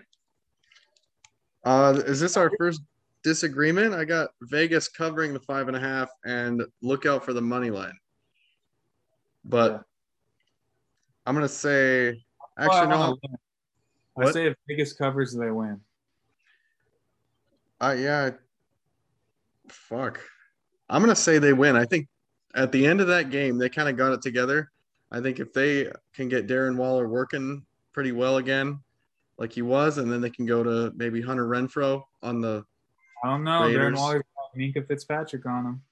Uh, is this our first disagreement? I got Vegas covering the five and a half, and look out for the money line. But Yeah. I'm gonna say, actually, no. I What? say if Vegas covers, they win. Uh, yeah. Fuck. I'm gonna say they win. I think at the end of that game, they kind of got it together. I think if they can get Darren Waller working pretty well again, like he was, and then they can go to maybe Hunter Renfrow on the. I don't know. Darren Waller's got Minkah Fitzpatrick on him.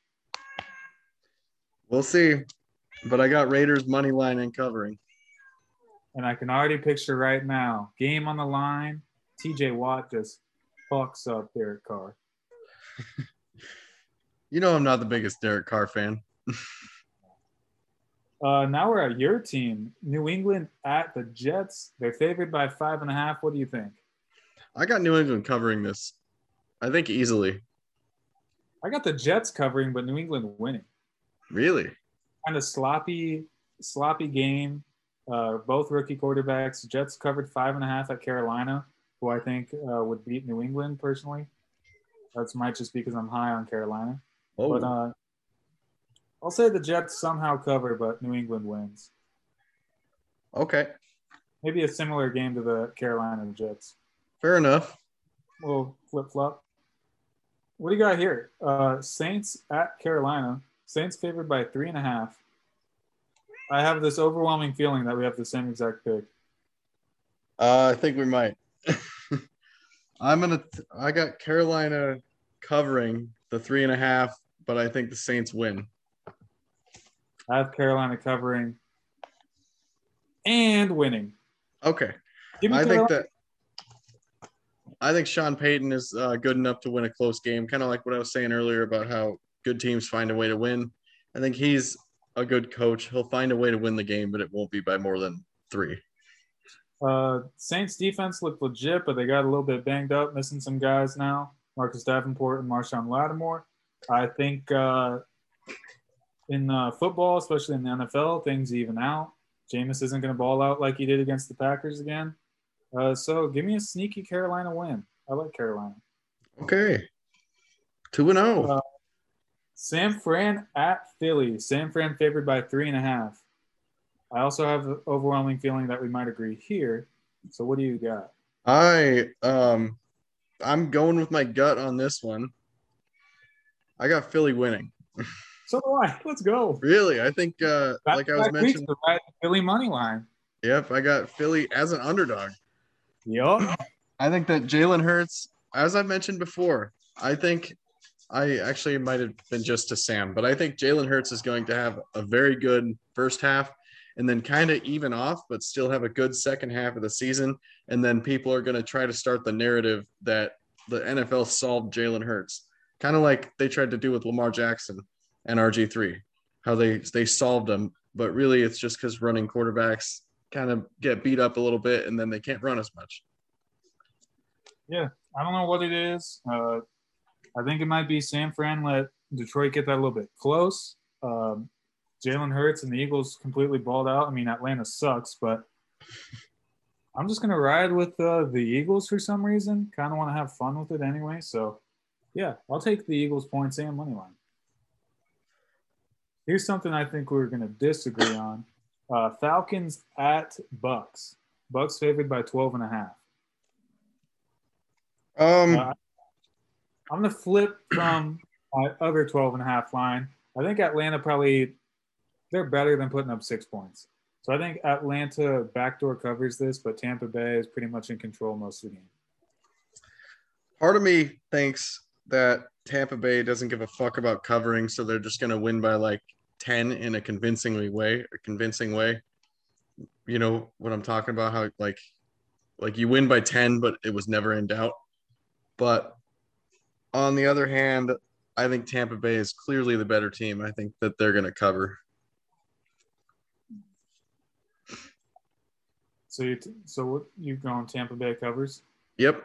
We'll see, but I got Raiders money line and covering. And I can already picture right now, game on the line, TJ Watt just fucks up Derek Carr. You know, I'm not the biggest Derek Carr fan. Uh, now we're at your team, New England at the Jets. They're favored by five and a half. What do you think? I got New England covering this. I think easily. I got the Jets covering, but New England winning. Really? Kind of sloppy, sloppy game. Uh, both rookie quarterbacks. Jets covered five and a half at Carolina, who I think uh, would beat New England personally. That's might just because I'm high on Carolina. Oh, But uh, I'll say the Jets somehow cover, but New England wins. okay. Maybe a similar game to the Carolina Jets. Fair enough. little flip flop. What do you got here? Uh, Saints at Carolina. Saints favored by three and a half. I have this overwhelming feeling that we have the same exact pick. Uh, I think we might. I'm gonna. I got Carolina covering the three and a half, but I think the Saints win. I have Carolina covering and winning. Okay, Give me I think that. I think Sean Payton is uh, good enough to win a close game. Kind of like what I was saying earlier about how good teams find a way to win. I think he's a good coach. He'll find a way to win the game, but it won't be by more than three. Uh, Saints defense looked legit, but they got a little bit banged up, missing some guys now. Marcus Davenport and Marshon Lattimore. I think uh, in uh, football, especially in the NFL, things even out. Jameis isn't going to ball out like he did against the Packers again. Uh, so give me a sneaky Carolina win. I like Carolina. Okay, two and oh. zero. Uh, San Fran at Philly. San Fran favored by three and a half. I also have an overwhelming feeling that we might agree here. So what do you got? I um I'm going with my gut on this one. I got Philly winning. So do I. Let's go. Really, I think uh like I was mentioning. to Philly money line. Yep, I got Philly as an underdog. Yup. I think that Jalen Hurts, as I mentioned before, I think I actually might have been just to Sam, but I think Jalen Hurts is going to have a very good first half and then kind of even off, but still have a good second half of the season. And then people are going to try to start the narrative that the NFL solved Jalen Hurts, kind of like they tried to do with Lamar Jackson and RG3, how they they solved them, but really it's just because running quarterbacks kind of get beat up a little bit and then they can't run as much. Yeah, I don't know what it is. Uh, I think it might be San Fran let Detroit get that a little bit close. Um, Jalen Hurts and the Eagles completely balled out. I mean, Atlanta sucks, but I'm just gonna ride with uh, the Eagles for some reason. Kind of want to have fun with it anyway. So, yeah, I'll take the Eagles points and money line. Here's something I think we're gonna disagree on: uh, Falcons at Bucs. Bucs favored by 12 and a half. Um, Uh, I'm going to flip from my other 12 and a half line. I think Atlanta probably, they're better than putting up six points. So I think Atlanta backdoor covers this, but Tampa Bay is pretty much in control most of the game. part of me thinks that Tampa Bay doesn't give a fuck about covering, so they're just gonna win by like 10 in a convincingly way, a convincing way. You know what I'm talking about? How like like you win by 10, but it was never in doubt. But on the other hand, I think Tampa Bay is clearly the better team. I think that they're going to cover. So you so what you going Tampa Bay covers? Yep.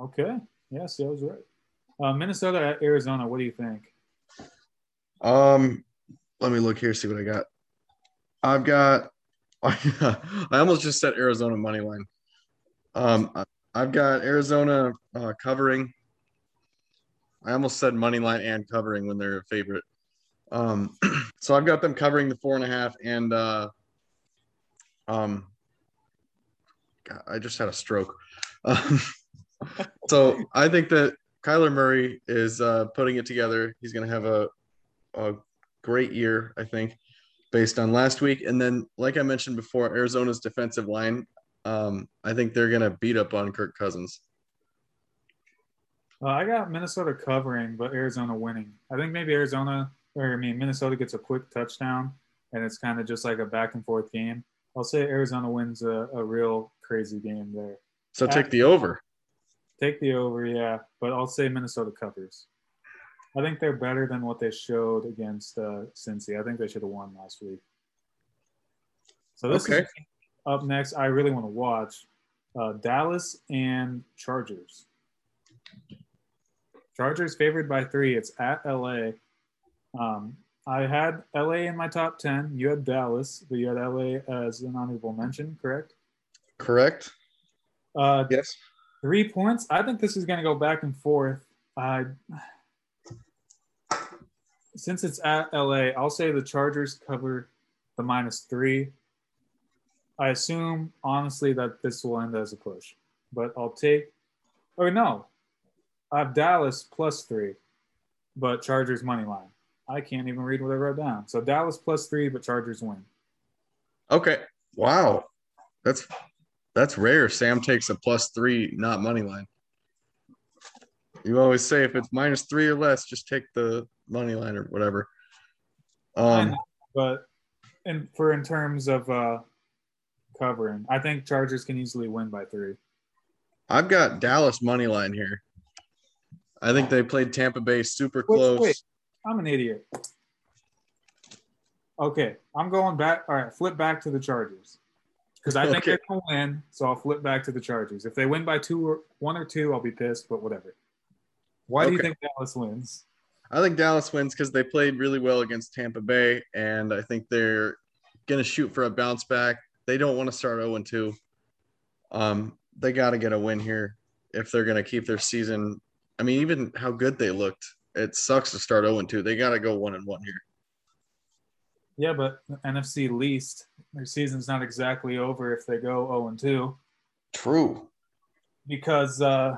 Okay. Yes, I was right. Uh, Minnesota, Arizona. What do you think? Um, let me look here, see what I got. I've got. I almost just said Arizona money line. Um, I've got Arizona uh, covering. I almost said money line and covering when they're a favorite. Um, so I've got them covering the four and a half, and uh, um, God, I just had a stroke. Um, so I think that Kyler Murray is uh, putting it together. He's going to have a, a great year, I think, based on last week. And then, like I mentioned before, Arizona's defensive line, um, I think they're going to beat up on Kirk Cousins. Uh, I got Minnesota covering, but Arizona winning. I think maybe Arizona, or I mean Minnesota gets a quick touchdown, and it's kind of just like a back and forth game. I'll say Arizona wins a, a real crazy game there. So take the over. Take the over, yeah, but I'll say Minnesota covers. I think they're better than what they showed against uh, Cincy. I think they should have won last week. So this Okay. is up next. I really want to watch uh, Dallas and Chargers. Chargers favored by three. It's at LA. Um, I had LA in my top ten. You had Dallas, but you had LA as an honorable mention, correct? Correct? Uh, Yes. Three points. I think this is going to go back and forth. Uh, since it's at LA, I'll say the Chargers cover the minus three. I assume, honestly, that this will end as a push, but I'll take, Oh no, I have Dallas plus three, but Chargers money line. I can't even read what I wrote down. So Dallas plus three, but Chargers win. Okay. Wow. That's that's rare. Sam takes a plus three, not money line. You always say if it's minus three or less, just take the money line or whatever. Um, know, but and for in terms of uh, covering, I think Chargers can easily win by three. I've got Dallas money line here. I think they played Tampa Bay super Wait, close. wait. I'm an idiot. Okay, I'm going back. All right, flip back to the Chargers because I think Okay. they're going to win. So I'll flip back to the Chargers. If they win by two or one or two, I'll be pissed. But whatever. Why do you think Dallas wins? I think Dallas wins because they played really well against Tampa Bay, and I think they're going to shoot for a bounce back. They don't want to start 0 2. Um, they got to get a win here if they're going to keep their season. I mean, even how good they looked, it sucks to start 0 2. They got to go 1 and 1 here. Yeah, but NFC least their season's not exactly over if they go 0 and 2 True. because uh,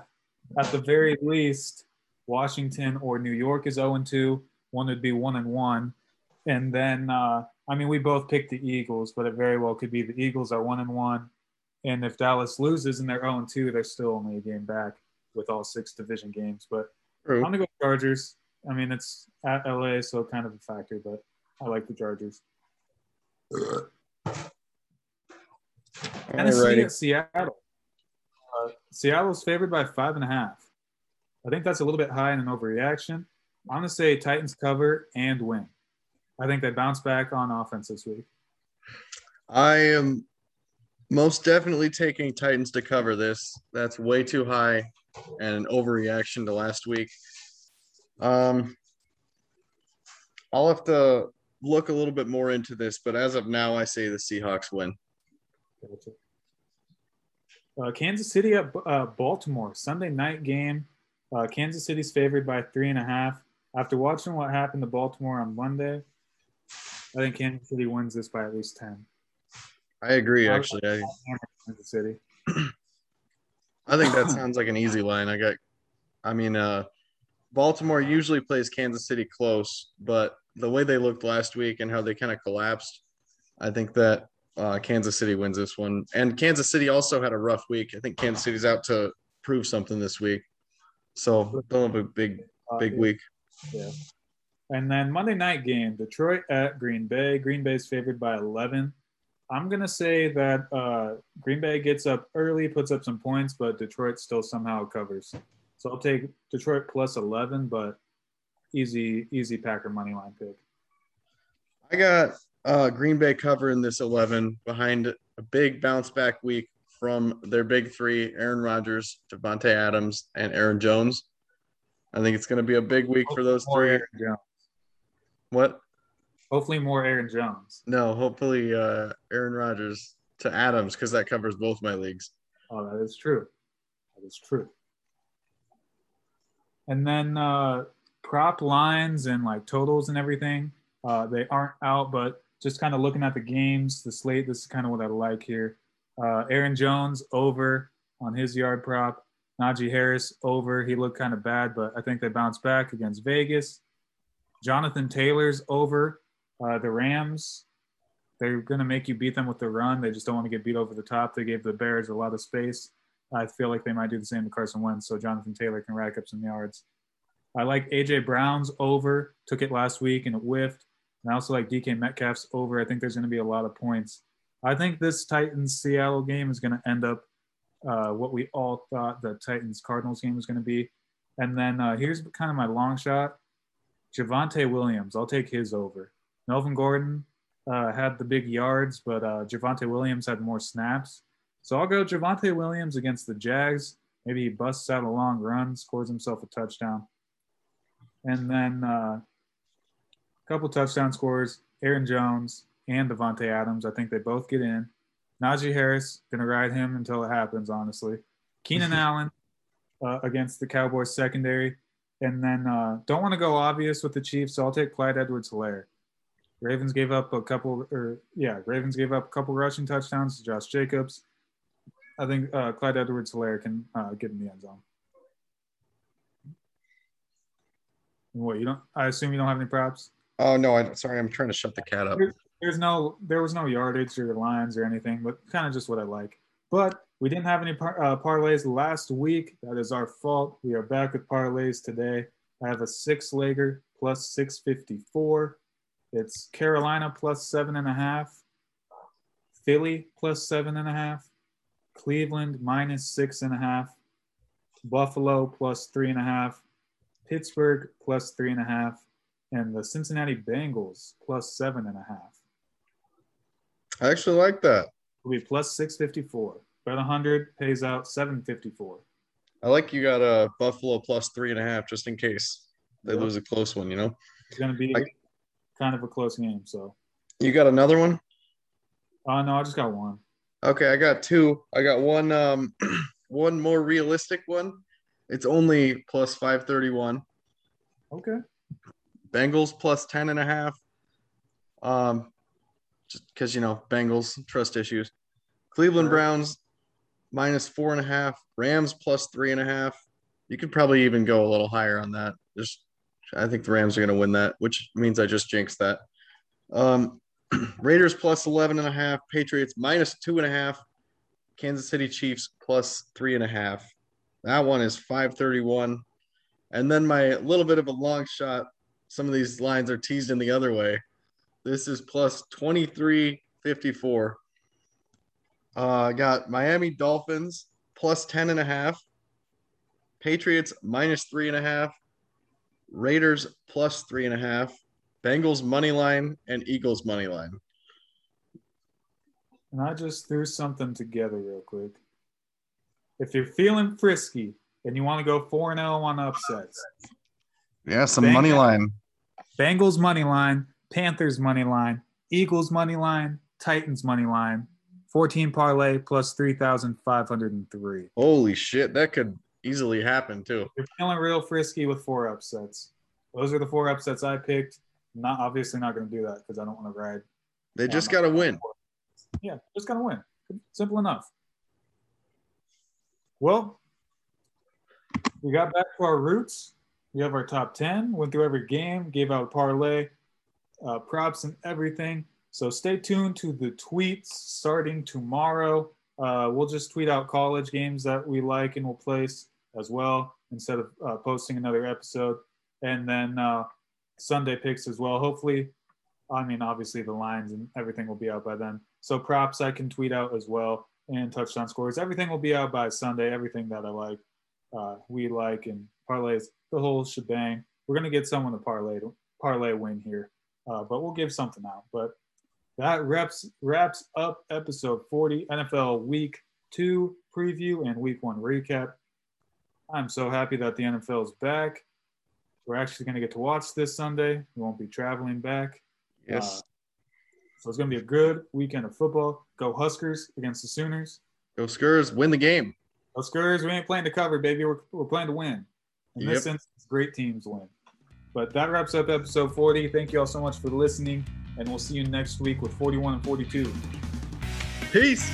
at the very least, Washington or New York is 0 and 2. One would be 1 and 1. And then, uh, I mean, we both picked the Eagles, but it very well could be the Eagles are 1 and 1. And if Dallas loses and they're 0 and 2, they're still only a game back with all six division games. But I'm going to go Chargers. I mean, it's at LA, so kind of a factor, but I like the Chargers. Tennessee at Seattle. Uh, Seattle's favored by five and a half. I think that's a little bit high in an overreaction. I'm going to say Titans cover and win. I think they bounce back on offense this week. I am most definitely taking Titans to cover this. That's way too high and an overreaction to last week. Um, I'll have to look a little bit more into this, but as of now, I say the Seahawks win. Uh, Kansas City at uh, Baltimore Sunday night game. Uh, Kansas City's favored by three and a half. After watching what happened to Baltimore on Monday, I think Kansas City wins this by at least ten. I agree. Actually, I, Kansas City. I think that sounds like an easy line. I got, I mean, uh, Baltimore usually plays Kansas City close, but the way they looked last week and how they kind of collapsed, I think that uh, Kansas City wins this one. And Kansas City also had a rough week. I think Kansas City's out to prove something this week, so they'll have a big, Uh, big week. Yeah. And then Monday night game, Detroit at Green Bay. Green Bay's favored by 11. I'm going to say that uh, Green Bay gets up early, puts up some points, but Detroit still somehow covers. So I'll take Detroit plus 11, but easy, easy Packer money line pick. I got Uh, Green Bay covering this 11 behind a big bounce back week from their big three Aaron Rodgers, Davante Adams, and Aaron Jones. I think it's going to be a big week for those three. What? Hopefully, more Aaron Jones. No, hopefully uh, Aaron Rodgers to Adams because that covers both my leagues. Oh, that is true. That is true. And then uh, prop lines and like totals and everything, uh, they aren't out, but just kind of looking at the games, the slate, this is kind of what I like here. Uh, Aaron Jones over on his yard prop. Najee Harris over. He looked kind of bad, but I think they bounced back against Vegas. Jonathan Taylor's over. Uh, the Rams, they're going to make you beat them with the run. They just don't want to get beat over the top. They gave the Bears a lot of space. I feel like they might do the same to Carson Wentz, so Jonathan Taylor can rack up some yards. I like AJ Brown's over. Took it last week and it whiffed. And I also like DK Metcalf's over. I think there's going to be a lot of points. I think this Titans Seattle game is going to end up uh, what we all thought the Titans Cardinals game was going to be. And then uh, here's kind of my long shot Javonte Williams. I'll take his over. Melvin Gordon uh, had the big yards, but uh, Javonte Williams had more snaps. So I'll go Javonte Williams against the Jags. Maybe he busts out a long run, scores himself a touchdown. And then uh, a couple touchdown scores Aaron Jones and Davante Adams. I think they both get in. Najee Harris, going to ride him until it happens, honestly. Keenan Allen uh, against the Cowboys secondary. And then uh, don't want to go obvious with the Chiefs, so I'll take Clyde Edwards Helaire. Ravens gave up a couple, or yeah, Ravens gave up a couple rushing touchdowns to Josh Jacobs. I think uh, Clyde Edwards Helaire can uh, get in the end zone. What you don't? I assume you don't have any props. Oh no, I'm sorry, I'm trying to shut the cat up. There's no, there was no yardage or lines or anything, but kind of just what I like. But we didn't have any par- uh, parlays last week. That is our fault. We are back with parlays today. I have a six legger plus 654. It's Carolina plus seven and a half, Philly plus seven and a half, Cleveland minus six and a half, Buffalo plus three and a half, Pittsburgh plus three and a half, and the Cincinnati Bengals plus seven and a half. I actually like that. Will be plus 654. Bet 100 pays out 754. I like you got a Buffalo plus three and a half just in case they Yep. lose a close one. You know, It's going to be I- kind of a close game. So, you got another one. oh, no, I just got one. Okay, I got two. I got one um one more realistic one. It's only plus 531. Okay. Bengals plus 10 and a half. Um just because you know, Bengals trust issues. Cleveland Browns minus four and a half, Rams plus three and a half. You could probably even go a little higher on that. Just I think the Rams are gonna win that, which means I just jinxed that. Um Raiders plus 11 and a half, Patriots minus two and a half, Kansas City Chiefs plus three and a half. That one is 531. And then my little bit of a long shot. Some of these lines are teased in the other way. This is plus 2354. Uh, I got Miami Dolphins plus 10 and a half, Patriots minus three and a half, Raiders plus three and a half, Bengals money line, and Eagles money line. And I just threw something together real quick. If you're feeling frisky and you want to go 4 0 on upsets, Yeah, some Bengals- money line. Bengals money line, Panthers money line, Eagles money line, Titans money line, 14 parlay plus 3,503. Holy shit, that could easily happen too. You're feeling real frisky with four upsets. Those are the four upsets I picked. Not obviously not going to do that because I don't want to ride. They just got to win. Yeah, just got to win. Simple enough. Well, we got back to our roots. We have our top 10, went through every game, gave out a parlay, uh, props, and everything. So stay tuned to the tweets starting tomorrow. Uh, we'll just tweet out college games that we like and we'll place as well instead of uh, posting another episode. And then uh, Sunday picks as well. Hopefully, I mean, obviously the lines and everything will be out by then. So props I can tweet out as well and touchdown scores. Everything will be out by Sunday. Everything that I like, uh, we like, and parlays, the whole shebang. We're gonna get someone to parlay parlay win here, uh, but we'll give something out. But that wraps wraps up episode 40 NFL Week Two preview and Week One recap. I'm so happy that the NFL is back. We're actually going to get to watch this Sunday. We won't be traveling back. Yes. Uh, so it's going to be a good weekend of football. Go Huskers against the Sooners. Go Skurs, win the game. Go Huskers, we ain't playing to cover, baby. We're, we're playing to win. In this Yep. instance, great teams win. But that wraps up episode 40. Thank you all so much for listening, and we'll see you next week with 41 and 42. Peace.